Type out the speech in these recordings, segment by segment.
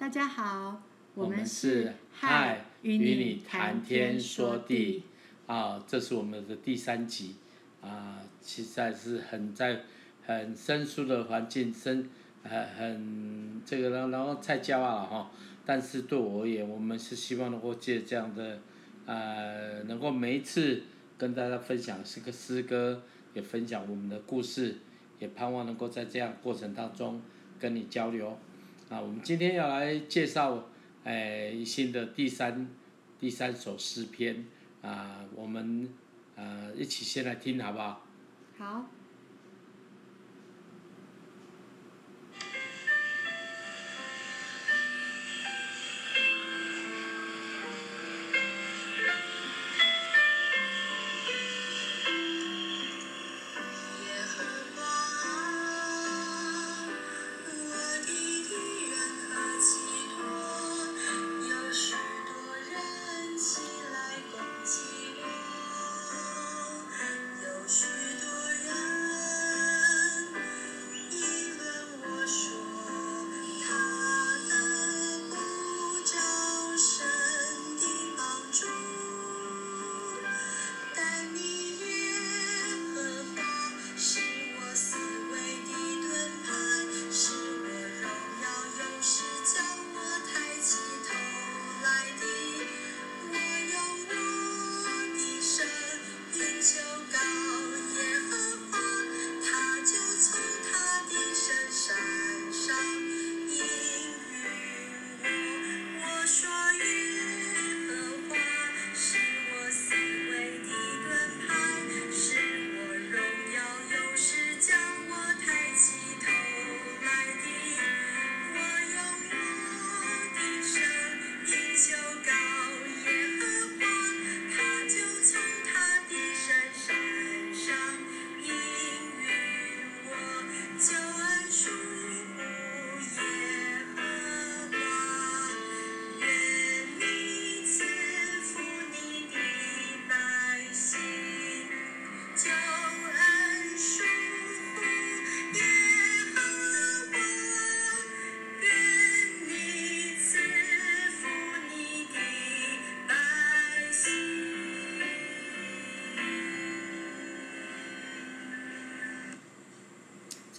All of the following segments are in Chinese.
大家好，我们是嗨与你谈天说地啊，这是我们的第三集啊，实在是很在很生疏的环境，生很很这个然后太骄傲了哈。但是对我而言，我们是希望能够借这样的呃，能够每一次跟大家分享是个诗歌，也分享我们的故事，也盼望能够在这样过程当中跟你交流。啊，我们今天要来介绍，哎，新的第三第三首诗篇啊，我们呃一起先来听好不好？好。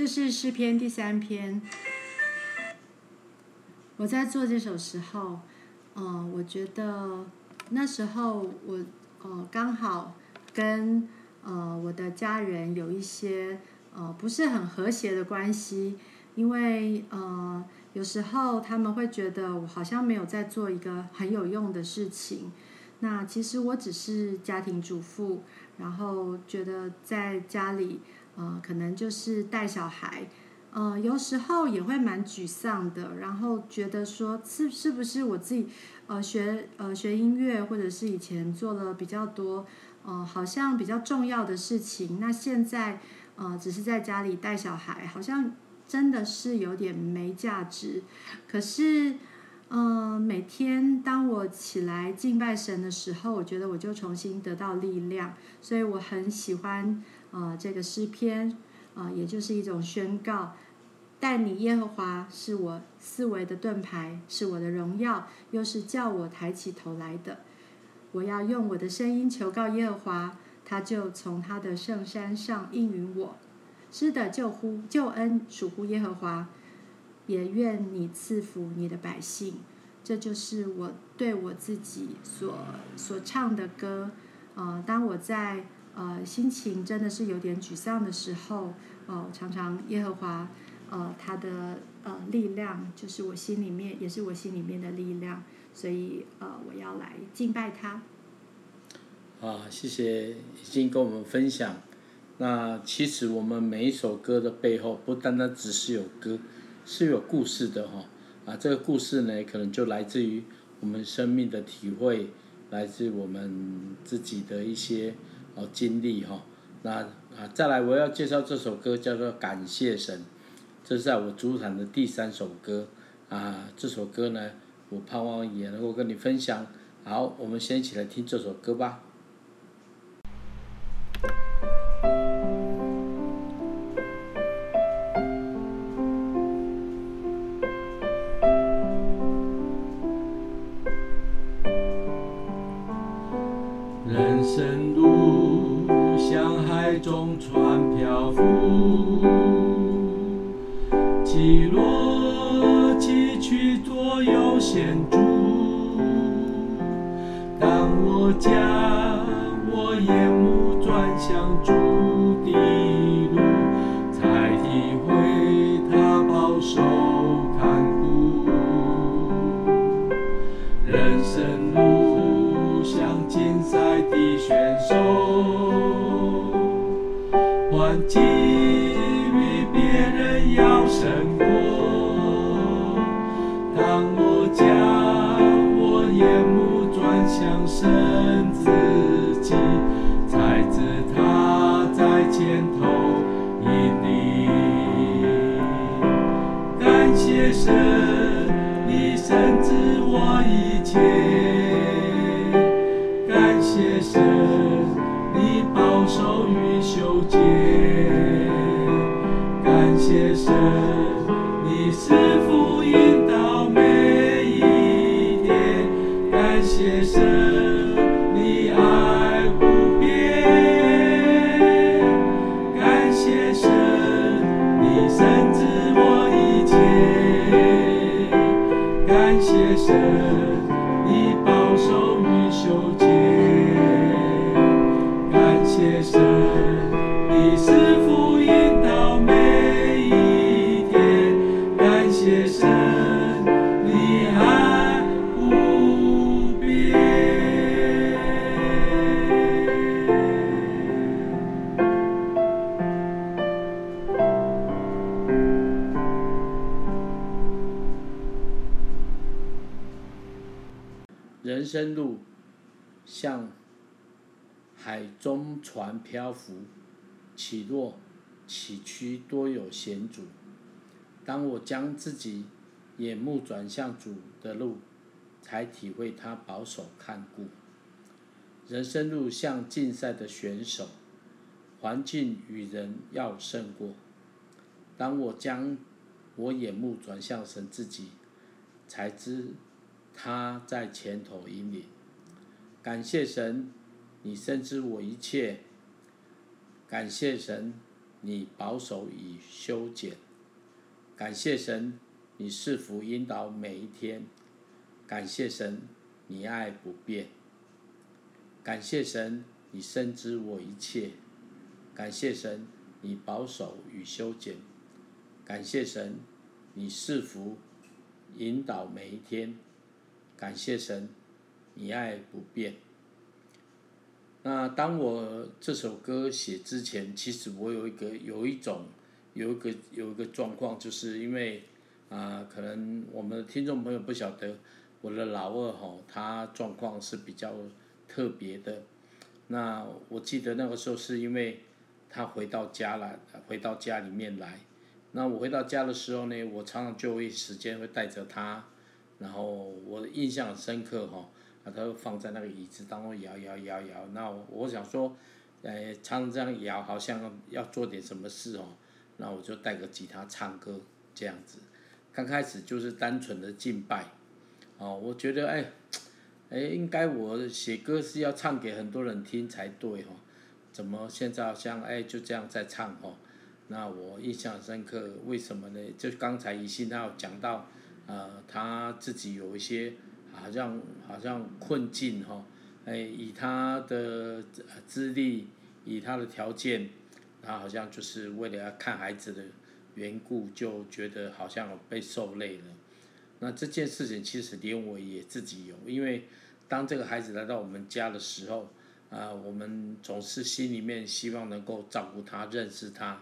这是诗篇第三篇。我在做这首时候，呃，我觉得那时候我呃刚好跟呃我的家人有一些呃不是很和谐的关系，因为呃有时候他们会觉得我好像没有在做一个很有用的事情。那其实我只是家庭主妇，然后觉得在家里。呃，可能就是带小孩，呃，有时候也会蛮沮丧的，然后觉得说是是不是我自己，呃，学呃学音乐或者是以前做了比较多，呃，好像比较重要的事情，那现在呃只是在家里带小孩，好像真的是有点没价值。可是，呃，每天当我起来敬拜神的时候，我觉得我就重新得到力量，所以我很喜欢。啊、呃，这个诗篇啊、也就是一种宣告。但你耶和华是我四维的盾牌，是我的荣耀，又是叫我抬起头来的。我要用我的声音求告耶和华，他就从他的圣山上应允我。是的，救呼救恩属乎耶和华，也愿你赐福你的百姓。这就是我对我自己所所唱的歌。啊、呃，当我在。呃，心情真的是有点沮丧的时候，哦，常常耶和华，呃，他的呃力量，就是我心里面，也是我心里面的力量，所以呃，我要来敬拜他。啊，谢谢已经跟我们分享。那其实我们每一首歌的背后，不单单只是有歌，是有故事的哈。啊，这个故事呢，可能就来自于我们生命的体会，来自我们自己的一些。哦经历哈。那啊再来我要介绍这首歌叫做感谢神这是在我主场的第三首歌。啊这首歌呢我盼望也能够跟你分享。好我们先一起来听这首歌吧。人生起落崎岖多有险阻。当我将我眼目转向主的路，才体会他保守看顾。人生路像竞赛的选手，环降生自己，才知他在前头引领。感谢神，你深知我一切。感谢神，你保守与修剪。感谢神，你是否？人生路像海中船漂浮，起落崎岖多有险阻。当我将自己眼目转向主的路，才体会他保守看顾。人生路像竞赛的选手，环境与人要胜过。当我将我眼目转向神自己，才知他在前头引领。感谢神，你深知我一切；感谢神，你保守与修剪；感谢神，你赐福引导每一天；感谢神，你爱不变；感谢神，你深知我一切；感谢神，你保守与修剪；感谢神，你赐福引导每一天；感谢神。你爱不变。那当我这首歌写之前，其实我有一个有一种有一个有一个状况，就是因为啊、可能我们的听众朋友不晓得，我的老二吼，他状况是比较特别的。那我记得那个时候是因为他回到家来，回到家里面来。那我回到家的时候呢，我常常就会时间会带着他，然后我的印象深刻哈。把它放在那个椅子当中摇摇摇摇，那我，想说，呃，常常这样摇，好像要做点什么事哦。那我就带个吉他唱歌这样子。刚开始就是单纯的敬拜，哦，我觉得哎，哎，应该我写歌是要唱给很多人听才对哦。怎么现在好像哎就这样在唱哦？那我印象深刻，为什么呢？就刚才一信他有讲到，呃，他自己有一些。好像好像困境哈，哎，以他的资历，以他的条件，他好像就是为了要看孩子的缘故，就觉得好像被受累了。那这件事情其实连我也自己有，因为当这个孩子来到我们家的时候，啊，我们总是心里面希望能够照顾他、认识他，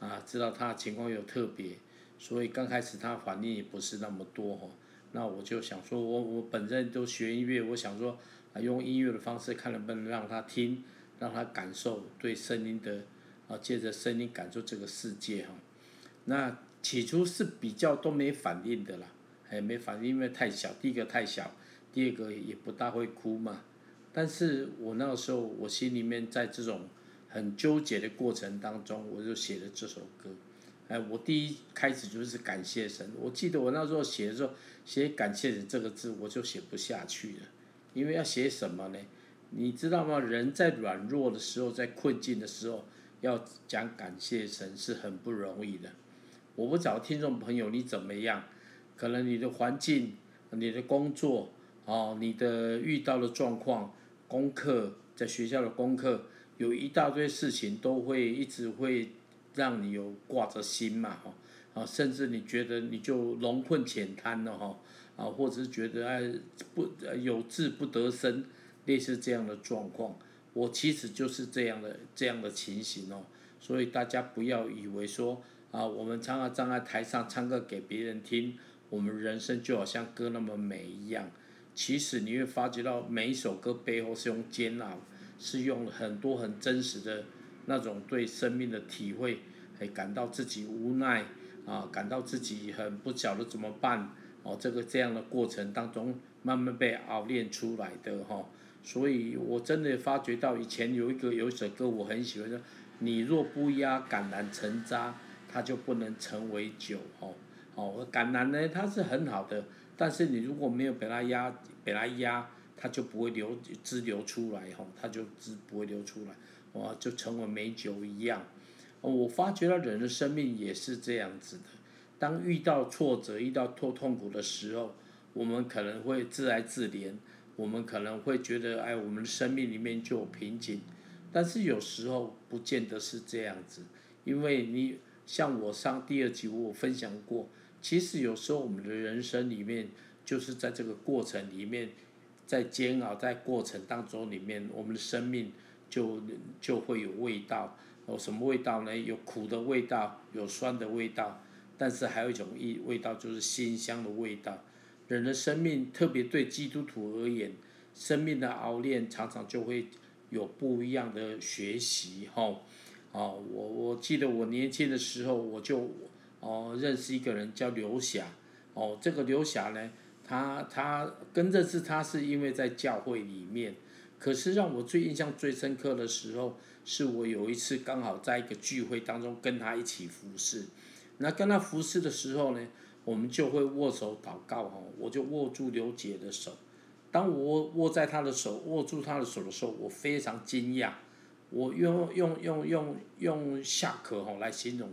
啊，知道他的情况有特别，所以刚开始他反应也不是那么多哈。那我就想说，我我本身都学音乐，我想说，啊，用音乐的方式看能不能让他听，让他感受对声音的，啊，借着声音感受这个世界哈。那起初是比较都没反应的啦，还没反应，因为太小，第一个太小，第二个也不大会哭嘛。但是我那个时候，我心里面在这种很纠结的过程当中，我就写了这首歌。哎，我第一开始就是感谢神。我记得我那时候写的时候，写感谢神这个字，我就写不下去了，因为要写什么呢？你知道吗？人在软弱的时候，在困境的时候，要讲感谢神是很不容易的。我不找听众朋友，你怎么样？可能你的环境、你的工作、哦，你的遇到的状况、功课，在学校的功课，有一大堆事情都会一直会让你有挂着心嘛，哈，啊，甚至你觉得你就龙困浅滩了，哈，啊，或者是觉得哎不有志不得伸。类似这样的状况，我其实就是这样的这样的情形哦，所以大家不要以为说啊，我们常常站在台上唱歌给别人听，我们人生就好像歌那么美一样。其实你会发觉到每一首歌背后是用煎熬，是用很多很真实的那种对生命的体会，还感到自己无奈啊，感到自己很不晓得怎么办哦，这个这样的过程当中慢慢被熬练出来的哈。所以我真的发觉到，以前有一个有一首歌我很喜欢，说你若不压橄榄成渣，它就不能成为酒哦。哦，橄榄呢，它是很好的，但是你如果没有把它压，把它压，它就不会流汁流出来哈，它就汁不会流出来，哦，就成为美酒一样。我发觉到人的生命也是这样子的，当遇到挫折、遇到痛痛苦的时候，我们可能会自哀自怜。我们可能会觉得，哎，我们的生命里面就有瓶颈，但是有时候不见得是这样子，因为你像我上第二集我分享过，其实有时候我们的人生里面就是在这个过程里面，在煎熬在过程当中里面，我们的生命就就会有味道，有什么味道呢？有苦的味道，有酸的味道，但是还有一种味味道就是馨香的味道。人的生命，特别对基督徒而言，生命的熬炼常常就会有不一样的学习，哈，哦，我我记得我年轻的时候，我就哦认识一个人叫刘霞，哦，这个刘霞呢，他他跟认识他是因为在教会里面，可是让我最印象最深刻的时候，是我有一次刚好在一个聚会当中跟他一起服侍，那跟他服侍的时候呢，我们就会握手祷告哈，我就握住刘姐的手。当我握在她的手，握住她的手的时候，我非常惊讶。我用用用用用下壳哈来形容，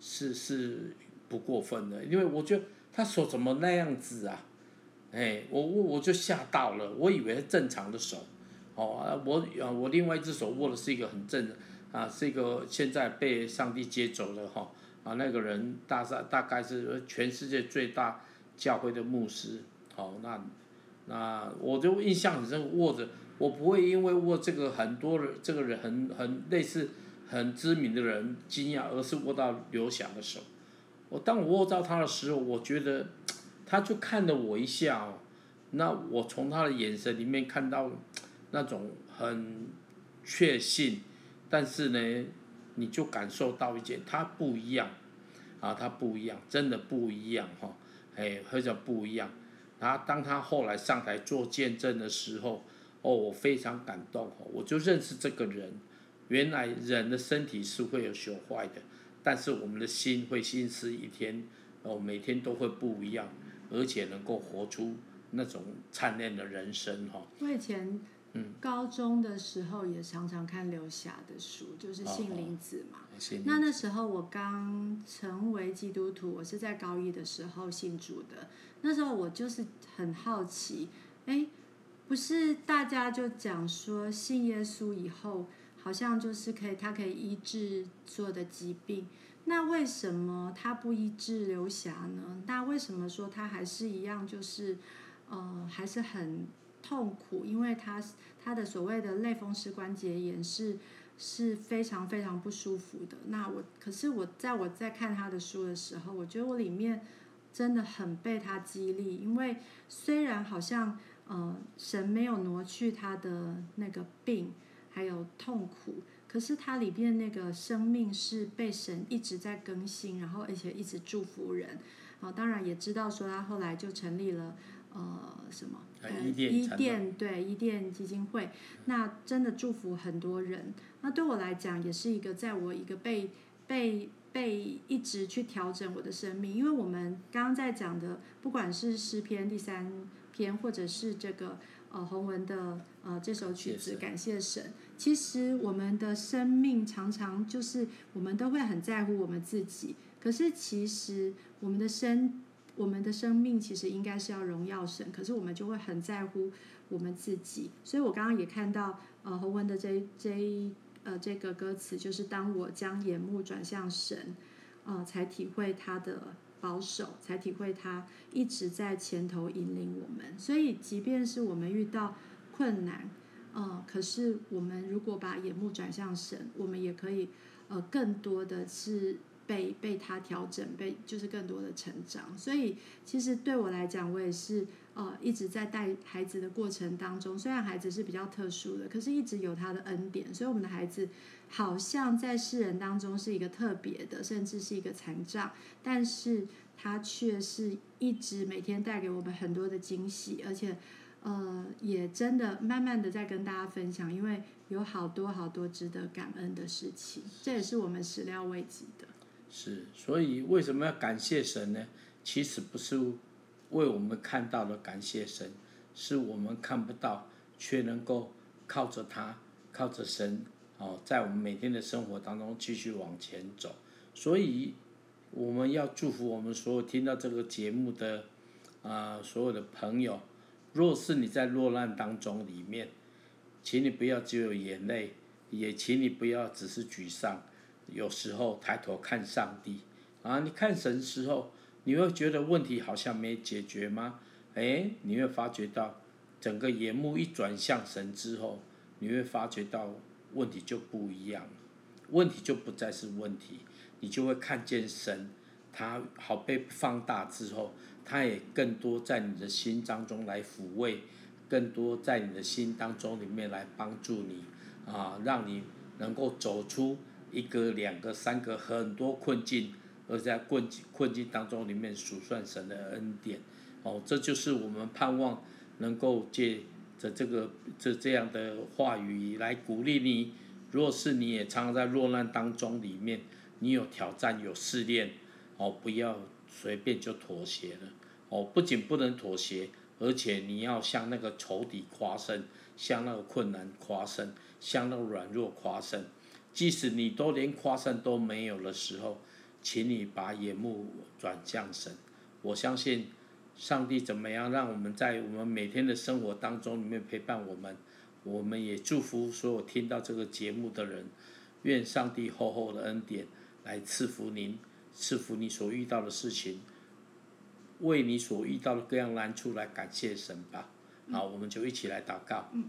是是不过分的，因为我觉得她手怎么那样子啊？哎，我我我就吓到了，我以为是正常的手。哦，我啊我另外一只手握的是一个很正的啊，是一个现在被上帝接走了哈。啊，那个人大概大概是全世界最大教会的牧师，好，那那我就印象很深，握着，我不会因为握这个很多人，这个人很很类似很知名的人惊讶，而是握到刘翔的手。我当我握到他的时候，我觉得他就看了我一下哦，那我从他的眼神里面看到那种很确信，但是呢。你就感受到一件，他不一样，啊，他不一样，真的不一样哈，哎，或者不一样。然后当他后来上台做见证的时候，哦，我非常感动，我就认识这个人。原来人的身体是会有朽坏的，但是我们的心会心思一天，哦，每天都会不一样，而且能够活出那种灿烂的人生哈。我以前。嗯，高中的时候也常常看刘霞的书，就是杏林子嘛。哦哦、那那时候我刚成为基督徒，我是在高一的时候信主的。那时候我就是很好奇，哎，不是大家就讲说信耶稣以后，好像就是可以，他可以医治所有的疾病。那为什么他不医治刘霞呢？那为什么说他还是一样，就是呃，还是很。痛苦，因为他他的所谓的类风湿关节炎是是非常非常不舒服的。那我可是我在我在看他的书的时候，我觉得我里面真的很被他激励，因为虽然好像呃神没有挪去他的那个病还有痛苦，可是他里边那个生命是被神一直在更新，然后而且一直祝福人。啊，当然也知道说他后来就成立了。呃，什么？呃，伊甸对伊甸基金会，那真的祝福很多人。那对我来讲，也是一个在我一个被被被一直去调整我的生命。因为我们刚刚在讲的，不管是诗篇第三篇，或者是这个呃洪文的呃这首曲子，感谢神。其实我们的生命常常就是我们都会很在乎我们自己，可是其实我们的生我们的生命其实应该是要荣耀神，可是我们就会很在乎我们自己。所以我刚刚也看到呃洪文的这这呃这个歌词，就是当我将眼目转向神，呃才体会他的。保守，才体会他一直在前头引领我们。所以，即便是我们遇到困难，呃，可是我们如果把眼目转向神，我们也可以，呃，更多的是被被他调整，被就是更多的成长。所以，其实对我来讲，我也是呃一直在带孩子的过程当中，虽然孩子是比较特殊的，可是一直有他的恩典。所以，我们的孩子。好像在世人当中是一个特别的，甚至是一个残障，但是他却是一直每天带给我们很多的惊喜，而且，呃，也真的慢慢的在跟大家分享，因为有好多好多值得感恩的事情，这也是我们始料未及的。是，所以为什么要感谢神呢？其实不是为我们看到的感谢神，是我们看不到，却能够靠着他，靠着神。哦，在我们每天的生活当中继续往前走，所以我们要祝福我们所有听到这个节目的啊、所有的朋友。若是你在落难当中里面，请你不要只有眼泪，也请你不要只是沮丧。有时候抬头看上帝啊，你看神时候，你会觉得问题好像没解决吗？哎，你会发觉到整个眼目一转向神之后，你会发觉到。问题就不一样了，问题就不再是问题，你就会看见神，他好被放大之后，他也更多在你的心当中来抚慰，更多在你的心当中里面来帮助你，啊，让你能够走出一个、两个、三个很多困境，而在困境困境当中里面数算神的恩典，哦，这就是我们盼望能够借。着这个这这样的话语来鼓励你，若是你也常常在落难当中里面，你有挑战有试炼，哦，不要随便就妥协了，哦，不仅不能妥协，而且你要向那个仇敌夸胜，向那个困难夸胜，向那个软弱夸胜，即使你都连夸胜都没有的时候，请你把眼目转向神，我相信。上帝怎么样让我们在我们每天的生活当中里面陪伴我们？我们也祝福所有听到这个节目的人，愿上帝厚厚的恩典来赐福您，赐福你所遇到的事情，为你所遇到的各样难处来感谢神吧。好，我们就一起来祷告。嗯，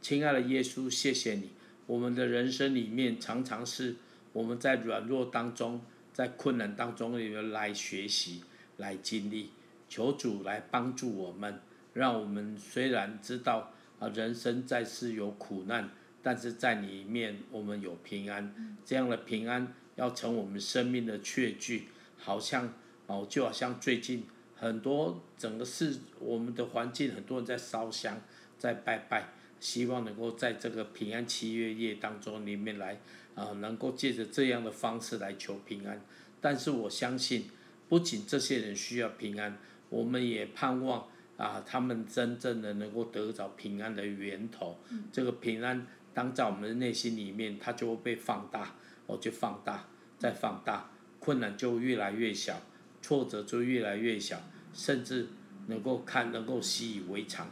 亲爱的耶稣，谢谢你。我们的人生里面常常是我们在软弱当中，在困难当中里面来学习，来经历。求主来帮助我们，让我们虽然知道啊，人生在世有苦难，但是在里面我们有平安。这样的平安要成我们生命的确据，好像哦，就好像最近很多整个世我们的环境，很多人在烧香，在拜拜，希望能够在这个平安七月夜当中里面来啊，能够借着这样的方式来求平安。但是我相信，不仅这些人需要平安。我们也盼望啊，他们真正的能够得着平安的源头。嗯、这个平安当在我们的内心里面，它就会被放大，哦，就放大，再放大，困难就越来越小，挫折就越来越小，甚至能够看，能够习以为常。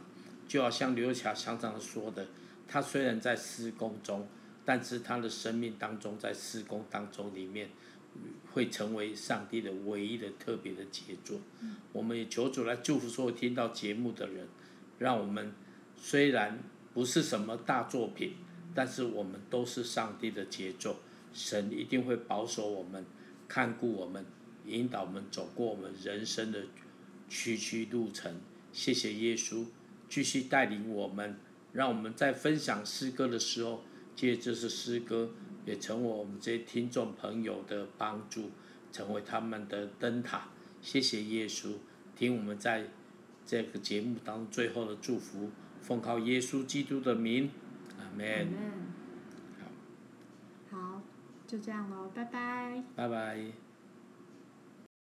就好像刘巧常常说的，他虽然在施工中，但是他的生命当中，在施工当中里面。会成为上帝的唯一的特别的杰作。我们也求主来祝福所有听到节目的人，让我们虽然不是什么大作品，但是我们都是上帝的杰作。神一定会保守我们，看顾我们，引导我们走过我们人生的曲曲路程。谢谢耶稣，继续带领我们，让我们在分享诗歌的时候，借这是诗歌。也成为我们这些听众朋友的帮助，成为他们的灯塔。谢谢耶稣，听我们在这个节目当中最后的祝福，奉靠耶稣基督的名，阿门。好，好，就这样喽，拜拜。拜拜。